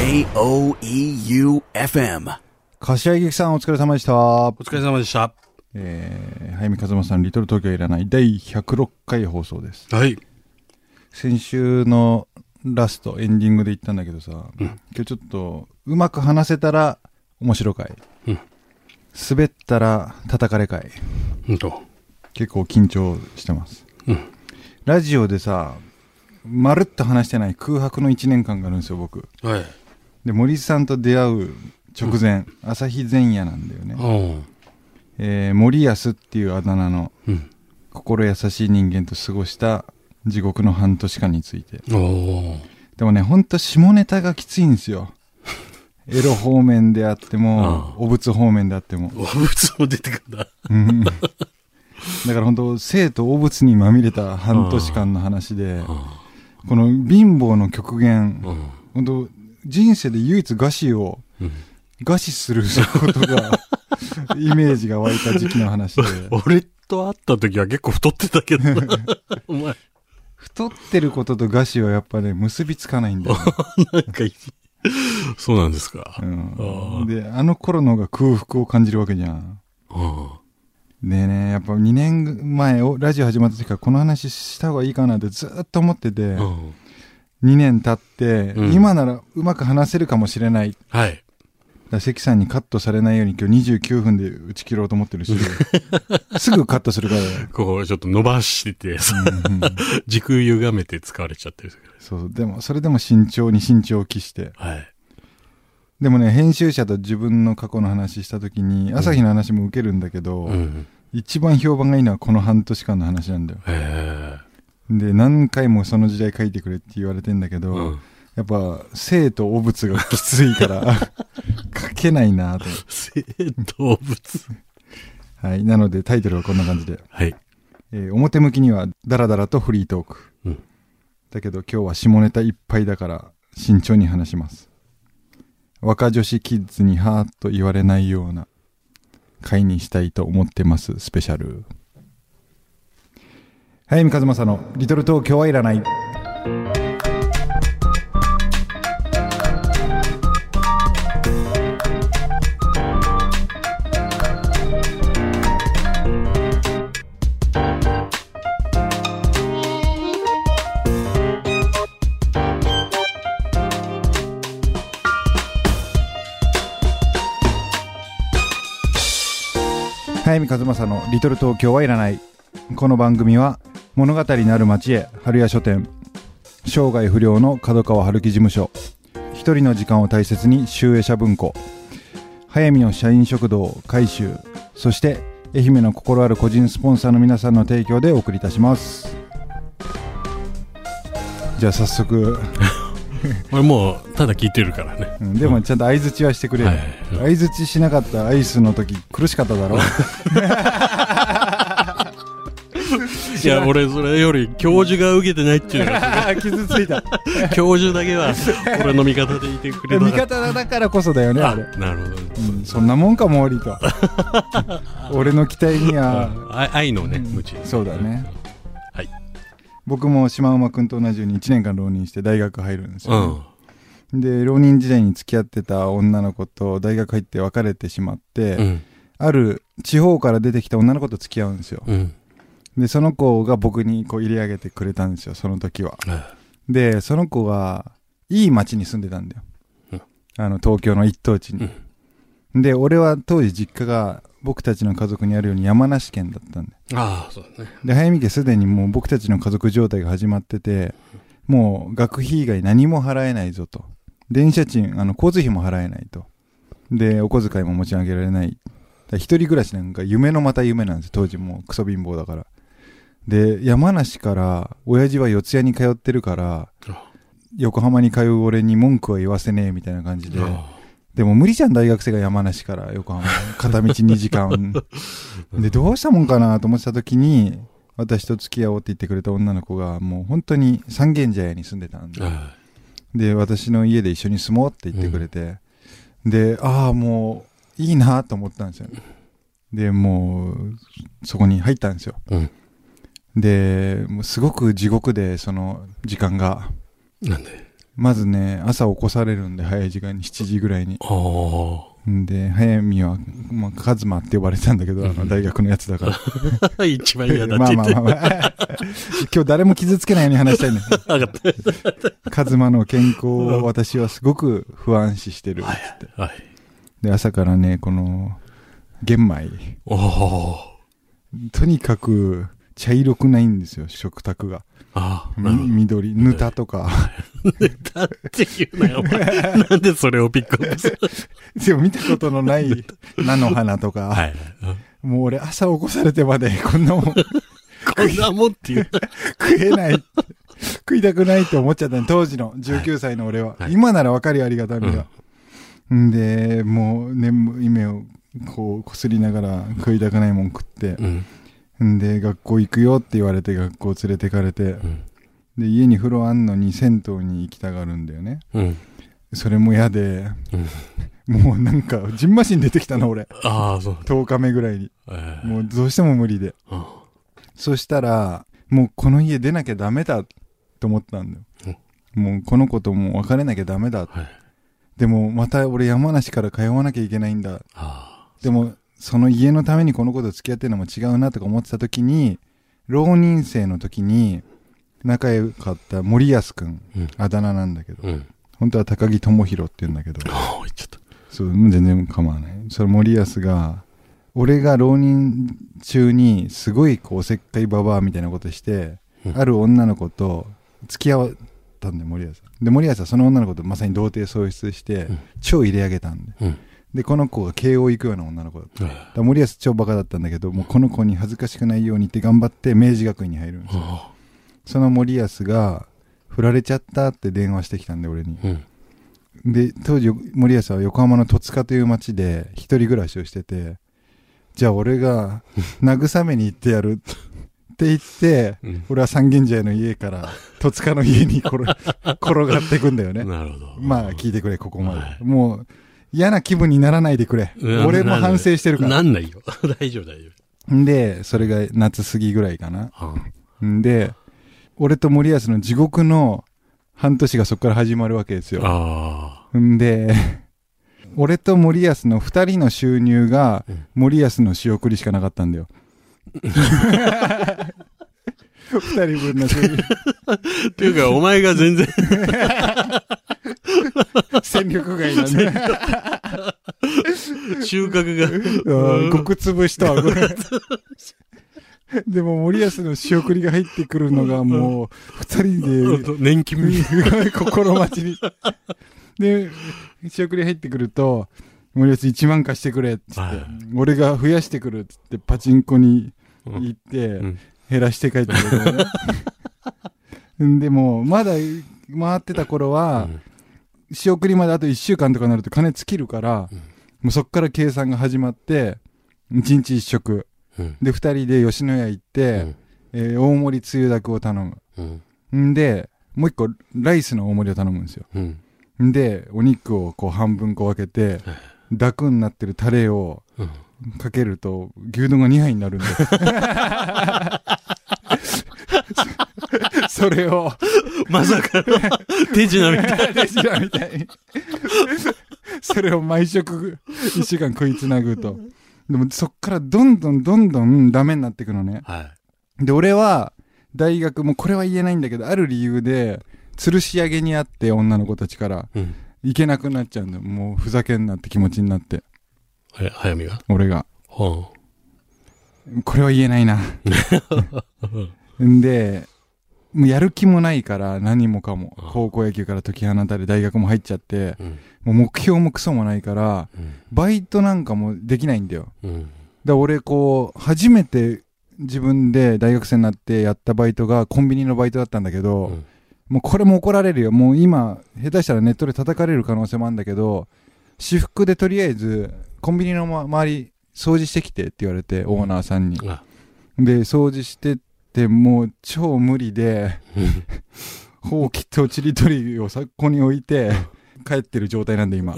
J-O-E-U-F-M 柏木劇さんお疲れ様でした。お疲れ様でした。えー、早見和馬さん、リトル東京いらない第106回放送です。はい。先週のラスト、エンディングで言ったんだけどさ、今日ちょっと、うまく話せたら面白回。うん滑ったら叩かれ回。うんと。結構緊張してます。うん。ラジオでさ、まるっと話してない空白の1年間があるんですよ、僕。はい。で、森さんと出会う直前、朝日前夜なんだよね。うん。えー森安っていうあだ名のうん。心優しい人間と過ごした地獄の半年間について。でもね、ほんと下ネタがきついんですよ。エロ方面であってもあ、お仏方面であっても。お仏も出てくるんだ。うんだから本当生とお仏にまみれた半年間の話で、この貧乏の極限、うん。本当人生で唯一餓死を、うん。餓死することが、イメージが湧いた時期の話で。俺と会った時は結構太ってたけどな。お前、太ってることと餓死はやっぱね、結びつかないんだよね、なんか。そうなんですか。うあん。ーで、あの頃の方が空腹を感じるわけじゃん。うん。でね、やっぱ2年前、おラジオ始まった時からこの話した方がいいかなってずっと思ってて、うん。2年経って、うん今ならうまく話せるかもしれない。はい。ら関さんにカットされないように今日29分で打ち切ろうと思ってるし、すぐカットするから。こう、ちょっと伸ばしてて、さうんうん 時空歪めて使われちゃってる。そう、でも、それでも慎重に慎重を期して。はい。でもね、編集者と自分の過去の話した時に、朝日の話も受けるんだけど、うん。一番評判がいいのはこの半年間の話なんだよ。へで、何回もその時代書いてくれって言われてんだけえ。ど、うん。やっぱ、生とお仏がきついから、書けないなと。生動物。はい。なので、タイトルはこんな感じで。はい。えー表向きには、ダラダラとフリートーク。うんだけど、今日は下ネタいっぱいだから、慎重に話します。若女子キッズにはーっと言われないような回にしたいと思ってます、スペシャル。早見和正のリトル東京はいらない。早見和正のリトル東京はいらない。この番組は物語なる町へ春屋書店、生涯不良の角川春樹事務所、一人の時間を大切に集英社文庫、早見の社員食堂改修、そして愛媛の心ある個人スポンサーの皆さんの提供でお送りいたします。じゃあ早速、俺もう、ただ聞いてるからね。うんでもちゃんと相づちはしてくれる。はい相づちしなかったアイスの時苦しかっただろ いや、俺、それより、教授が受けてないっていうのが、傷ついた。教授だけは、俺の味方でいてくれた味。方だからこそだよね、あれ。あなるほどね。うんそんなもんか、毛利と。俺の期待には、あ愛のね、無知。そうだね。はい。僕も島馬くんと同じように1年間浪人して大学入るんですうよ、ん。で、浪人時代に付き合ってた女の子と大学入って別れてしまって、うん。ある地方から出てきた女の子と付き合うんですよ。うん。で、その子が僕にこう入れ上げてくれたんですよ、その時は。はで、その子が、いい町に住んでたんだよ。うんあの、東京の一等地に。で、俺は当時実家が僕たちの家族にあるように山梨県だったんだよ。ああ、そうだね。で、早見家すでにもう僕たちの家族状態が始まってて、もう学費以外何も払えないぞと。電車賃、あの、交通費も払えないと。で、お小遣いも持ち上げられない。一人暮らしなんか夢のまた夢なんです当時もうクソ貧乏だから。で、山梨から、親父は四谷に通ってるから、横浜に通う俺に文句は言わせねえみたいな感じで。あでも無理じゃん、大学生が山梨から横浜。片道2時間。で、どうしたもんかなと思ってた時に、私と付き合おうって言ってくれた女の子が、もう本当に三軒茶屋に住んでたんで。あで、私の家で一緒に住もうって言ってくれて。で、ああ、もう、いいなと思ったんですよ。で、もう、そこに入ったんですよ。うん。で、もうすごく地獄で、その時間が。なんで？まずね、朝起こされるんで、早い時間に、7時ぐらいに。で、早見は、まあ、カズマって呼ばれてたんだけど、あの、大学のやつだから。あ。一番嫌だっまあて言って。まあまあまあ。今日誰も傷つけないように話したいね。わかった。カズマの健康を私はすごく不安視してる。つって。はい。で、朝からね、この、玄米。おお。とにかく、茶色くないんですよ、食卓が。ああ。緑、ぬたとか。だって言うなよ、お前。なんでそれをピックアップする？でも見たことのない菜の花とか。はい。うんもう俺朝起こされてまでこんなもんこんなもんっていう。食えない。食いたくないって思っちゃったね当時の19歳の俺は。はい今ならわかるよ、ありがたみが。んで、もう眠い目をこうこすりながら食いたくないもん食って。うん。んで、学校行くよって言われて学校連れてかれて。うん。で、家に風呂あんのに銭湯に行きたがるんだよね。うん。それも嫌で、うんもうなんか、ジンマシン出てきたの俺。ああ、そう。10日目ぐらいに。ええもうどうしても無理で。うんそしたら、もうこの家出なきゃダメだと思ったんだよ。もうこの子ともう別れなきゃダメだ。はい。でもまた俺山梨から通わなきゃいけないんだ。あでもその家のためにこの子と付き合ってるのも違うなとか思ってた時に、浪人生の時に仲良かった森安くん、うんあだ名なんだけど、あ。うん。本当は高木智弘って言うんだけど。そう、全然構わない。それ森安が、俺が浪人中にすごいこうおせっかいババアみたいなことして、うんある女の子と付き合ったんだよ、森安。で、森安はその女の子とまさに童貞喪失して、うん超入れ上げたんで。うん。で、この子が慶応行くような女の子だった。だかあら森安超バカだったんだけど、もうこの子に恥ずかしくないようにって頑張って明治学院に入るんですよ。あ。その森安が、振られちゃったって電話してきたんで、俺に。うん。で、当時、森安は横浜の戸塚という町で一人暮らしをしてて、じゃあ俺が慰めに行ってやるって言って、うん。俺は三軒茶屋の家から戸塚の家に転 転がっていくんだよね。まあ聞いてくれ、ここまで。はいもう嫌な気分にならないでくれ。うん俺も反省してるから。なんないよ。大丈夫、大丈んで、それが夏過ぎぐらいかな。んで、俺と森安の地獄の半年がそこから始まるわけですよ。あ。んで、俺と森安の二人の収入がうん森安の仕送りしかなかったんだよ。二人分の収入。っていうか、お前が全然、戦力外なんで。収穫が、うん極潰したわ、これ。でも森安の仕送りが入ってくるのがもう、二人で、年金み 心待ちに。で、仕送り入ってくると、森安1万貸してくれっつって、はい俺が増やしてくるっつってパチンコにうん行って、うん減らして帰ってくる、ね。でも、まだ回ってた頃は、仕送りまであと1週間とかになると金尽きるから、うんもうそっから計算が始まって、1日1食。うん。で、2人で吉野家行って、えー大盛りつゆだくを頼む。うん。で、もう一個、ライスの大盛りを頼むんですよ。うん。で、お肉をこう半分こう分けて、ダクになってるタレをうん。かけると、牛丼が2杯になるんです。それを、まさかの手品みたい。手品みたいに。それを毎食、一週間食いつなぐと。でも、そっからどんどんどんどんダメになっていくのね。はで、俺は、大学、もうこれは言えないんだけど、ある理由で、吊るし上げにあって、女の子たちから、い。うん。行けなくなっちゃうんだよ。もう、ふざけんなって気持ちになって、え、早見が？俺が。はこれは言えないな。んで、もうやる気もないから、何もかもあ。高校野球から解き放たれ、大学も入っちゃって、うん。もう目標もクソもないから、うん。バイトなんかもできないんだよ。うん。だ俺こう、初めて自分で大学生になってやったバイトがコンビニのバイトだったんだけど、うんもうこれも怒られるよ。もう今、下手したらネットで叩かれる可能性もあるんだけど、私服でとりあえず、コンビニのま周り掃除してきてって言われて、オーナーさんに。あ、で、掃除してって、もう超無理で、うん。ほうきとちりとりをそこに置いて、帰ってる状態なんで今。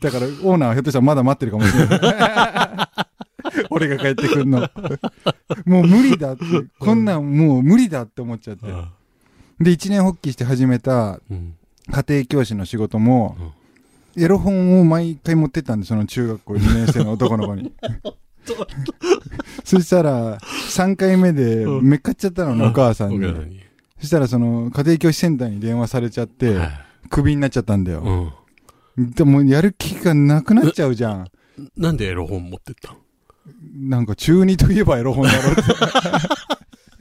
だから、オーナーはひょっとしたらまだ待ってるかもしれない。俺が帰ってくんの。もう無理だって、こんなんもう無理だって思っちゃって。あで、一年発起して始めたうん。家庭教師の仕事も、エロ本を毎回持ってったんで、その中学校2年生の男の子に。そしたら、3回目でうんめっかっちゃったのね、お母さんに。そしたら、その、家庭教師センターに電話されちゃって、はいクビになっちゃったんだよ。うん。でも、やる気がなくなっちゃうじゃん。なんでエロ本持ってったのなんか、中二といえばエロ本だろうって。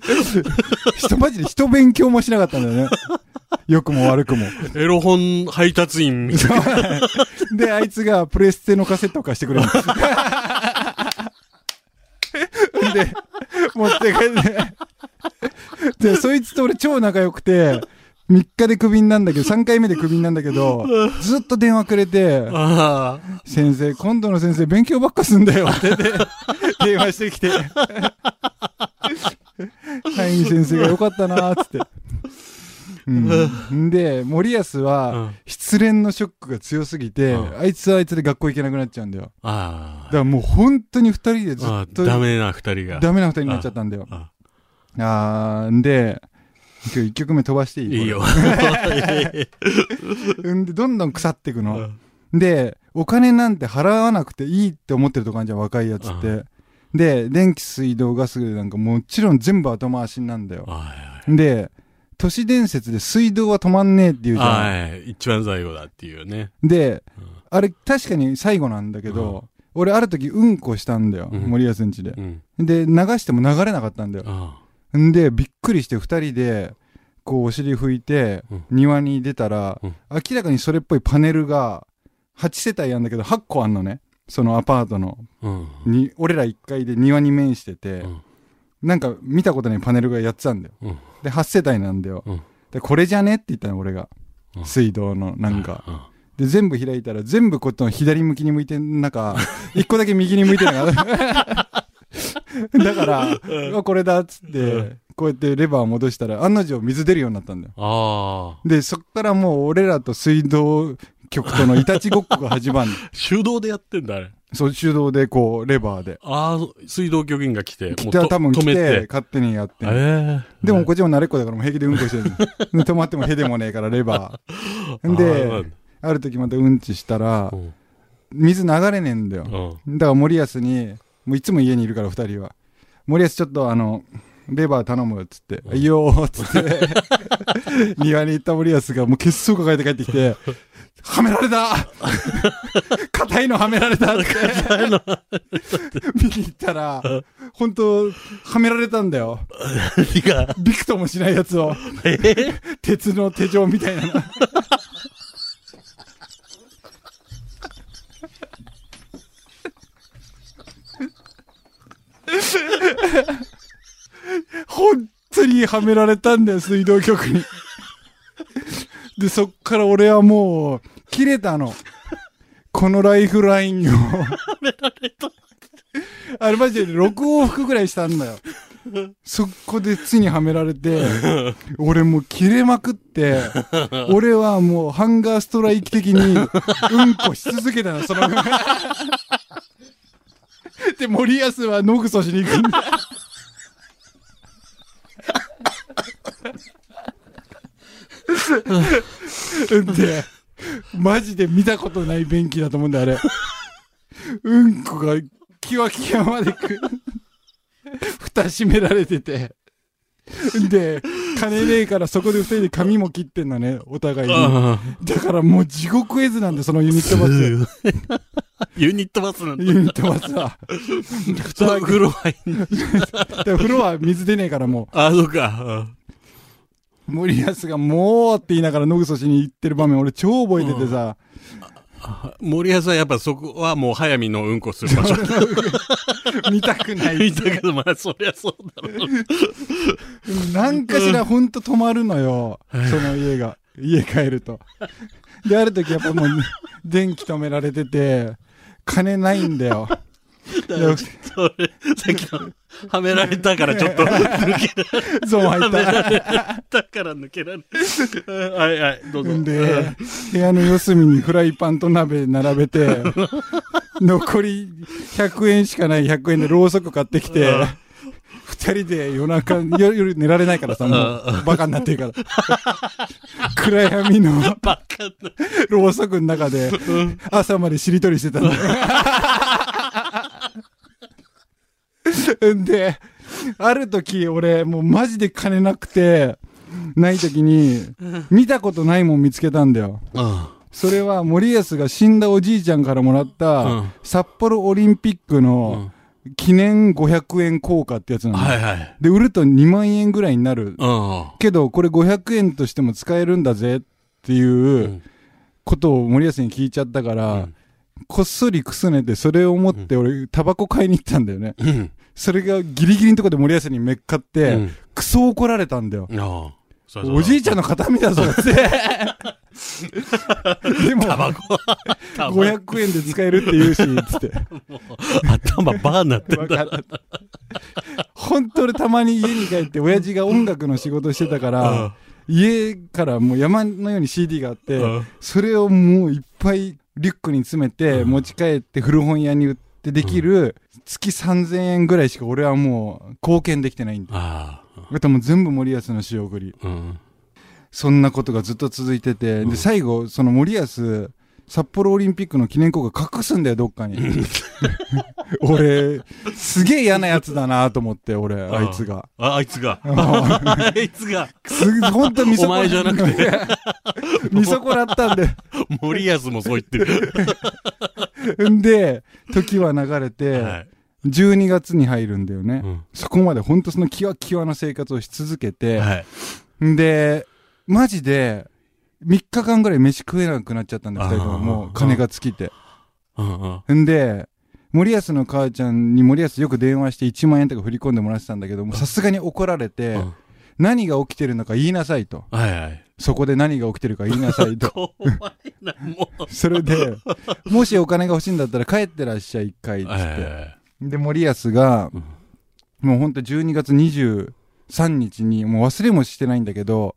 人マジで人勉強もしなかったんだよね。良くも悪くも。エロ本配達員みたい で、あいつがプレステのカセットを貸してくれる持って帰って。で、そいつと俺超仲良くて、3日でクビになんだけど、3回目でクビになんだけど、ずっと電話くれて。先生、今度の先生勉強ばっかすんだよって電話してきて。はい、先生がよかったなーっつって。うん、で、森保うはん、失恋のショックが強すぎて、うんあいつはあいつで学校行けなくなっちゃうんだよ。あだからもう本当に二人でずあ。あっとダメな二人が。ダメな二人になっちゃったんだよ。ああーんで、今日一曲目飛ばしていい？いいよ。うんで、どんどん腐っていくの。で、お金なんて払わなくていいって思ってるとこあるじゃん、若いやつって。で、電気、水道、ガスなんかもちろん全部後回しなんだよ。はいはい。で、都市伝説で水道は止まんねえって言うじゃん。はい。一番最後だっていうね。で、うんあれ確かに最後なんだけど、俺ある時うんこしたんだよ、うん森保んちで。うん。で、流しても流れなかったんだよ。あんで、びっくりして二人で、こうお尻拭いて、うん庭に出たら、うん明らかにそれっぽいパネルが、8世帯やんだけど、8個あんのね。そのアパートの。に、俺ら1階で庭に面してて、うんなんか見たことないパネルが8つあんだよ。うん。で、8世帯なんだよ。うんで、これじゃねって言ったの、俺が。うん水道の、なんか。うん。で、全部開いたら、全部こっちの左向きに向いてん中、一個だけ右に向いてるのが。だから、これだっつって、うんこうやってレバー戻したら、案の定水出るようになったんだよ。ああ。で、そっからもう俺らと水道局とのいたちごっこが始まるの。手動でやってんだ、あれ。そう、手動でこう、レバーで。ああ、水道局員が来て。来多分来て、。勝手にやってええ。でもこっちも慣れっこだからもう平気でうんこしてる 止まってもへでもねえからレバー。で、ある時またうんちしたらう、ん。水流れねえんだよ。うん。だから森保に、もういつも家にいるから二人は。森保ちょっとあの、レバー頼むっつって、いいよーっつって、庭に行った森保がもう結束抱えて帰ってきて、はめられた硬いのはめられたって。見に行ったら、本当はめられたんだよ。何が、びくともしないやつを。ええ？鉄の手錠みたいなの。本当にはめられたんだよ、水道局に。で、そっから俺はもう、切れたの。このライフラインを。あれマジで6往復ぐらいしたんだよ。そこでついにはめられて、俺もう切れまくって、俺はもうハンガーストライキ的にうんこし続けたの、その分。で、森保は野ぐそしに行くんだ。で、マジで見たことない便器だと思うんだよ、あれ。うんこがキワキワまでく、蓋閉められてて。で、金ねえからそこで二人で髪も切ってんのね、お互いに。あだからもう地獄絵図なんで、そのユニットバス。ユニットバスなんだ。ユニットバスは。そう風呂入んので風呂は水出ねえからもあ、そうか。う、森保がもうって言いながら野ぐそしに行ってる場面俺超覚えててさ、森保はやっぱそこはもう早見のうんこする場所。見たくない見たけど、まあそりゃそうだろう。なんかしらほんと止まるのよ、その家が。家帰ると。で、ある時やっぱもう、電気止められてて、金ないんだよ。だそれ、さっきの、はめられたからちょっと抜 けゾーンはめら入っれたから抜けられる。はいはい、どうぞ。で、部屋の四隅にフライパンと鍋並べて、残り100円しかない100円でろうそく買ってきて、二人で夜中、夜夜寝られないからさ、もう、バカになってるから。暗闇のバカな。ろうそくの中で、朝までしりとりしてたんだよ。ん で、ある時、俺、もうマジで金なくて、ない時に、見たことないもん見つけたんだよ。うん。それは森保が死んだおじいちゃんからもらった、うん札幌オリンピックの記念500円硬貨ってやつなんだよ、はいはい。で、売ると2万円ぐらいになる。うん。けど、これ500円としても使えるんだぜっていうことを森保に聞いちゃったから、うんこっそりくすねて、それを持って俺、タバコ買いに行ったんだよね。うん。それがギリギリのとこで森保にめっかって、うんクソ怒られたんだよ。ああ。そうそうおじいちゃんの形見だぞって。でも、タバコ。タバコ500円で使えるって言うし、つって。頭バーになってんだ。本当俺たまに家に帰って、親父が音楽の仕事してたから、家からもう山のように CD があって、うんそれをもういっぱいリュックに詰めて、うん持ち帰って古本屋に売ってできる、月3000円ぐらいしか俺はもう貢献できてないんだ。ああともう全部森保の仕送り。あ。うん。そんなことがずっと続いてて、うんで、最後、その森保、札幌オリンピックの記念硬貨隠すんだよ、どっかに。俺、すげえ嫌なやつだなと思って、俺、あいつが。あ、あいつが。あいつが。す本当見損お前じゃなくて。見損なったんで。森保もそう言ってる。んで、時は流れて、はい。12月に入るんだよね。うんそこまで本当そのキワキワな生活をし続けて、はい。んで、マジで、3日間ぐらい飯食えなくなっちゃったんだよ、二人とも。もう金が尽きて。うんで、森保の母ちゃんに森保よく電話して1万円とか振り込んでもらってたんだけど、もうさすがに怒られて、うん何が起きてるのか言いなさいと。はいはい。そこで何が起きてるか言いなさいと。怖いな、もう。それで、もしお金が欲しいんだったら帰ってらっしゃい、一回、つって。えで、森保が、うんもうほんと12月23日に、もう忘れもしてないんだけど、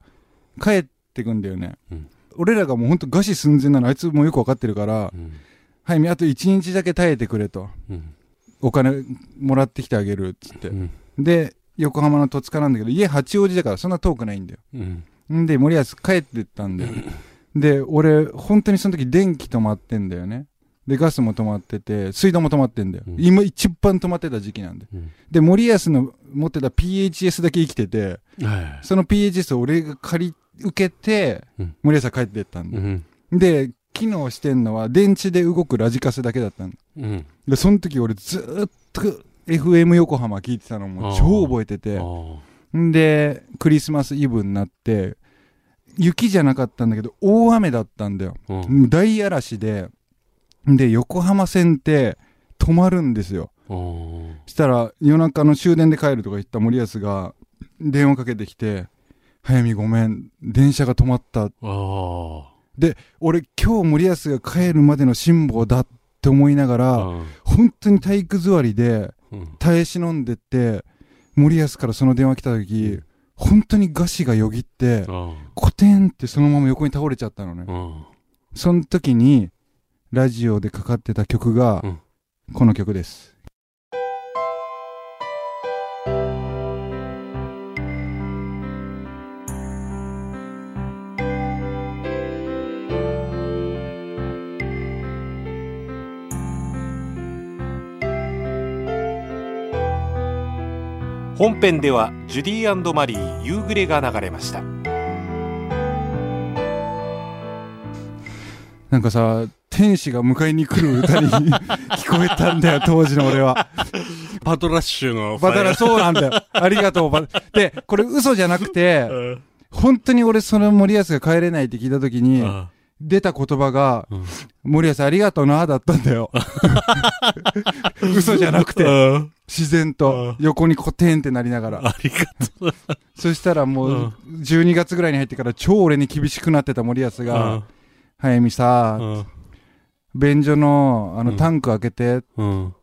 帰ってくんだよね。うん俺らがもうほんと餓死寸前なの、あいつもよくわかってるからえ、うんはい、あと1日だけ耐えてくれと。うんお金もらってきてあげる、つってう。んで、横浜の戸塚なんだけど、家八王子だからそんな遠くないんだよ。うんんで、森保帰ってったんだよ。で、俺、本当にその時電気止まってんだよね。で、ガスも止まってて、水道も止まってんだよ。うん今一番止まってた時期なんで。うんで、森保の持ってた PHS だけ生きてて、はいその PHS を俺が借り、受けてうん、森保は帰ってったんだよ。うんで、機能してんのは電池で動くラジカセだけだったんだ。うんで、その時俺ずーっと FM 横浜聞いてたのも超覚えてて。あんで、クリスマスイブになって、雪じゃなかったんだけど、大雨だったんだよ。あうん大嵐で、で、横浜線って止まるんですよ。したら、夜中の終電で帰るとか言った森保が、電話かけてきて、早見ごめん、電車が止まった。あー俺、今日森保が帰るまでの辛抱だって思いながら、あ本当に体育座りで耐え忍んでって、森保からその電話来た時、本当に餓死がよぎって、あコテンってそのまま横に倒れちゃったのね。ーその時に、ラジオでかかってた曲がうん、この曲です。本編ではジュディマリー夕暮れが流れました。なんかさ、天使が迎えに来る歌に 聞こえたんだよ、当時の俺は。パトラッシュのバタラ、そうなんだよ。ありがとう、バで、これ嘘じゃなくて、うん。本当に俺その森保が帰れないって聞いた時に、あ出た言葉が、うん。森保ありがとうな、だったんだよ。嘘じゃなくて、うん。自然と横にコテンってなりながら。ありがとう。そしたらもう、12月ぐらいに入ってから超俺に厳しくなってた森保が、早見さ、うん。便所のあのうん。タンク開けてっ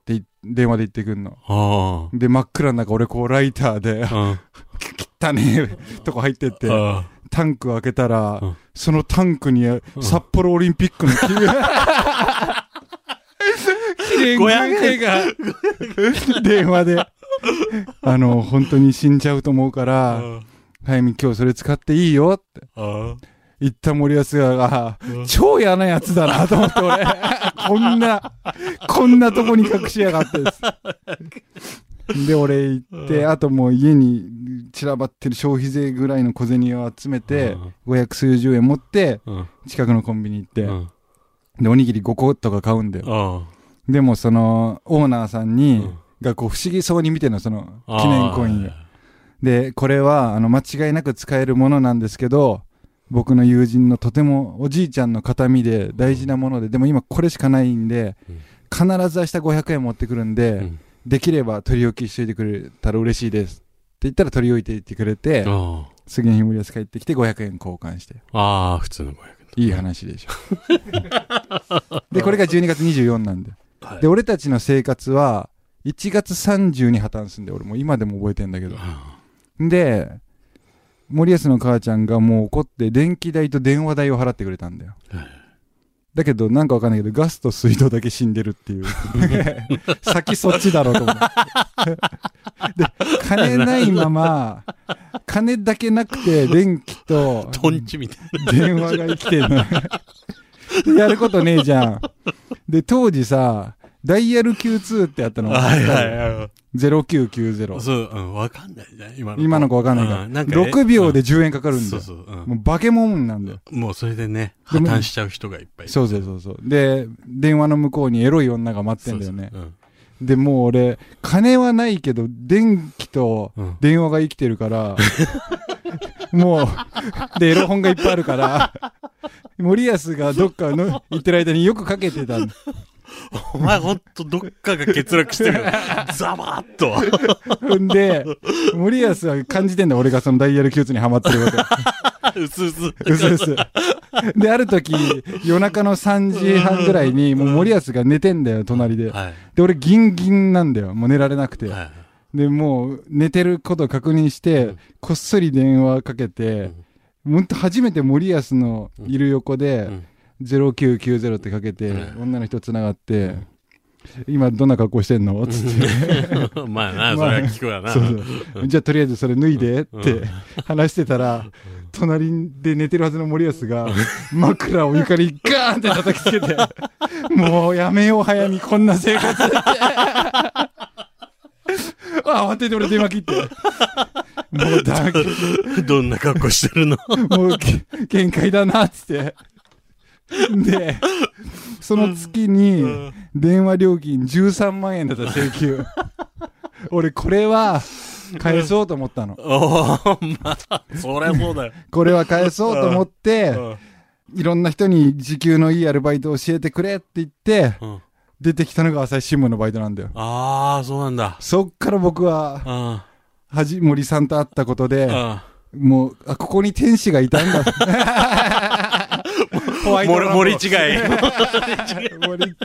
て電話で言ってくんの。あで、真っ暗の中俺こうライターで、汚ねえとこ入ってって、あタンク開けたら、うん。そのタンクに札幌オリンピックの記記念500が。電話で。あの、本当に死んじゃうと思うから、早見今日それ使っていいよって。あ言った森保が、うん。超嫌なやつだなと思って俺、こんな、こんなとこに隠しやがってです。で、俺行って、うんあともう家に散らばってる消費税ぐらいの小銭を集めて、500数十円持って、うん。近くのコンビニ行って、うん。で、おにぎり5個とか買うんだよ。あでもその、オーナーさんあ。に、がこう不思議そうに見てるの、その、記念コインが。で、これは、あの、間違いなく使えるものなんですけど、僕の友人のとてもおじいちゃんの形見で大事なもので、でも今これしかないんで、必ず明日500円持ってくるんで、うんできれば取り置きしといてくれたら嬉しいです。って言ったら取り置いていってくれて、あ次の日森安帰ってきて500円交換して。あ。ああ、普通の500いい話でしょ。で、これが12月24なんで。円。で、俺たちの生活は、1月30に破綻すんで、俺もう今でも覚えてんだけど。あで、森保の母ちゃんがもう怒って電気代と電話代を払ってくれたんだよ。はいだけど、なんかわかんないけど、ガスと水道だけ死んでるっていう。先そっちだろうと思って。で、金ないまま、金だけなくて、電気とトンチみたい電話が生きてるの。でやることねえじゃん。で、当時さ、ダイヤル Q2 ってあったの。な。はいはいはい。0990。そう、うん、わかんないじゃん、今の子。今の子わかんないから。うんなんか6秒でうん10円かかるんだよ。そうそう。うんもう化け物なんだよ。もうそれでね、破綻しちゃう人がいっぱいいる。そうそうそうそう。で、電話の向こうにエロい女が待ってんだよね。そうそうで、もう俺、金はないけど、電気とうんうん電話が生きてるから、もう、で、エロ本がいっぱいあるから、森保がどっかの行ってる間によくかけてたんだ。お前ほんとどっかが欠落してるよ。ザバーッと。ほんで、森保は感じてんだ、俺がそのダイヤル Q2 にハマってること。うすうす。うすうす。で、ある時、夜中の3時半ぐらいに、もう森保が寝てんだよ、隣で。はい。で、俺ギンギンなんだよ。もう寝られなくて。はい。で、もう寝てることを確認して、うんこっそり電話かけて、ほんと初めて森保のいる横で、うん0990ってかけて、うん女の人繋がって、今どんな格好してんの？つって。まあな、それは聞くわな。そうそう。じゃあとりあえずそれ脱いでっうんて話してたら、隣で寝てるはずの森保が枕を床にガーンって叩きつけて、もうやめよう早見こんな生活って。あ 慌てて俺電話切って。もうだめ、どんな格好してるの？もうげ限界だなっつって。で、その月に電話料金13万円だった請求。俺これは返そうと思ったの。おー、まあ、そりゃそうだよ。これは返そうと思って、うんいろんな人に時給のいいアルバイトを教えてくれって言って、うん出てきたのが朝日新聞のバイトなんだよ。ああ、そうなんだ。そっから僕は、あはじ森さんと会ったことで、あ。もう、あ、ここに天使がいたんだ。ホワイトランボ森森違い。森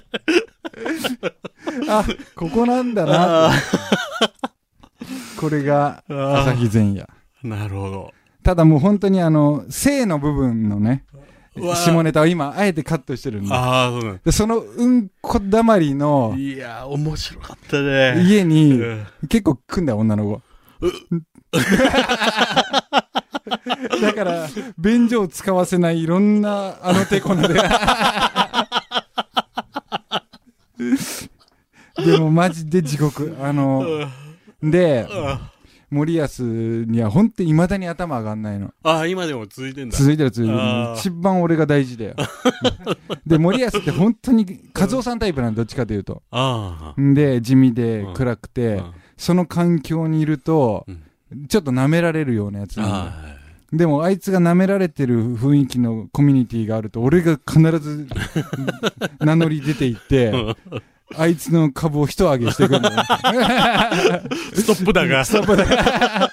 あ、ここなんだなあこれが朝日前夜。ーなるほど。ただもう本当にあの、性の部分のね、下ネタを今、あえてカットしてるんで。ああ、そうなんでそのうんこだまりのいやー、面白かったね。家にうん結構来んだよ、女の子。だから、便所を使わせないいろんなあの手こので。でもマジで地獄。あの、で、森保には本当に未だに頭上がんないの。ああ、今でも続いてんだ。続いてる続いてる一番俺が大事だよ。で、森保って本当に、和夫さんタイプなんだ、どっちかというと。あで、地味でうん暗くあ。て、うんその環境にいると、ちょっと舐められるようなやつなんだよあでも、あいつが舐められてる雰囲気のコミュニティがあると、俺が必ず 名乗り出ていって、あいつの株を一上げしてくるんだよ。ー ストップだが。ストップだ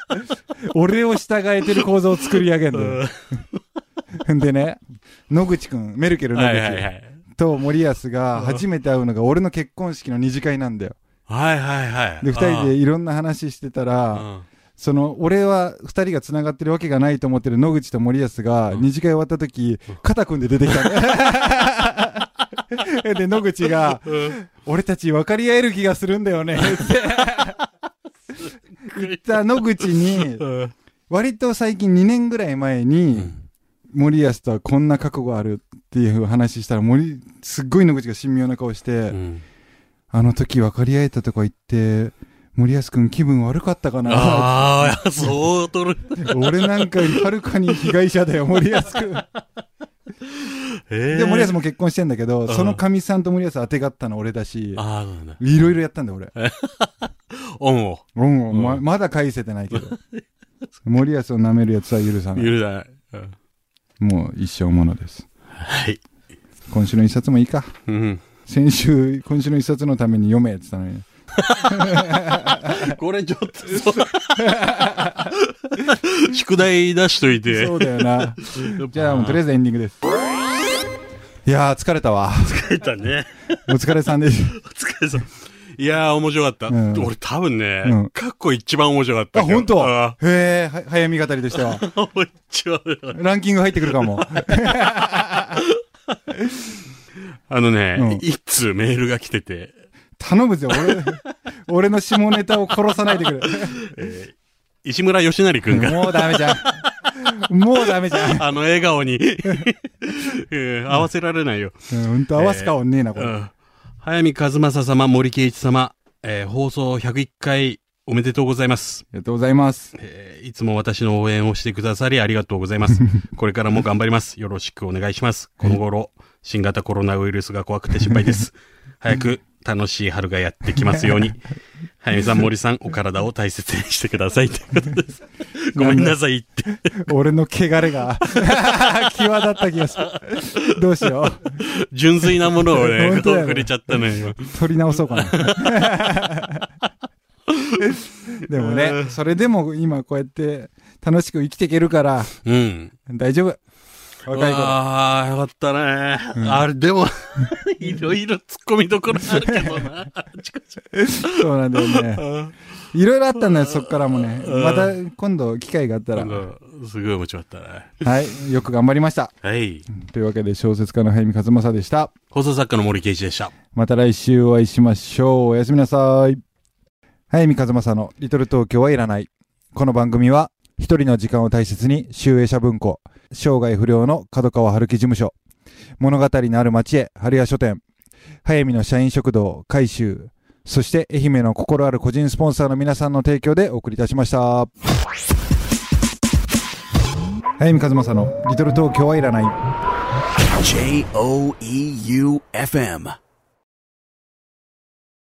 俺を従えてる構造を作り上げるんだよ。でね、野口くん、メルケル野はいはいは口い。と森保が初めて会うのが俺の結婚式の二次会なんだよ。はいはいはい。で、二人でいろんな話してたら、あその、俺は二人が繋がってるわけがないと思ってる野口と森保が、うん。二次会終わった時、肩組んで出てきた。の。で、野口が、うん。俺たち分かり合える気がするんだよね。って行った野口に、うん。割と最近2年ぐらい前に、森保とはこんな過去があるっていう話したら、森、すっごい野口が神妙な顔して、うん。あの時分かり合えたとか言って、森保くん気分悪かったかなああ、そう取る。俺なんかよりはるかに被害者だよ、森保くん。えで、森保も結婚してんだけど、んそのかみさんと森保当てがったの俺だし。いろいろやったんだよ、俺。オンを。うん、うんままだ返せてないけど。森保を舐めるやつは許さない。許さない。うんもう一生ものです。はい。今週の一冊もいいか。うん。先週、今週の一冊のために読めって言ったのに。これちょっと、宿題出しといて。そうだよな。じゃあ、もうとりあえずエンディングです。いやー、疲れたわ。書いたね。お疲れさんです。お疲れ様。いやー、面白かった。うん俺多分ね、うん過去一番面白かったあ。本当？あへえ、は早見語りとしては。ランキング入ってくるかも。あのね、うん一通メールが来てて、頼むぜ、俺、俺の下ネタを殺さないでくれ。えー石村義成くんが、もうダメじゃん。もうダメじゃん。あの笑顔に、え ー合わせられないよ。うん、ほんと合わす顔ねえな、これ。うん早見和正様、森圭一様、えー放送101回おめでとうございます。ありがとうございます。えーいつも私の応援をしてくださりありがとうございます。これからも頑張ります。よろしくお願いします。この頃、新型コロナウイルスが怖くて心配です。早く楽しい春がやってきますように。早見さん、森さん、お体を大切にしてください。ということです。ごめんなさいって。俺の汚れが、際立った気がする。どうしよう。純粋なものをね触れちゃったのよ。取り直そうかな。でもね、それでも今こうやって楽しく生きていけるから、うん。大丈夫。若い頃。ああ、よかったね。あれ、でも、いろいろ突っ込みどころあるけどな。そうなんだよね。いろいろあったんだよ、そっからもね。うんまた今度機会があったら。うんすごい面白かったね。はい。よく頑張りました。はい。というわけで小説家の早見和正でした。放送作家の森圭一でした。また来週お会いしましょう。おやすみなさい。早見和正のリトル東京はいらない。この番組は、一人の時間を大切に、集英社文庫、生涯不良の角川春樹事務所、物語のある町へ、春屋書店、早見の社員食堂、改修、そして愛媛の心ある個人スポンサーの皆さんの提供でお送りいたしました。早見和正のリトル東京はいらない。J O E U F M.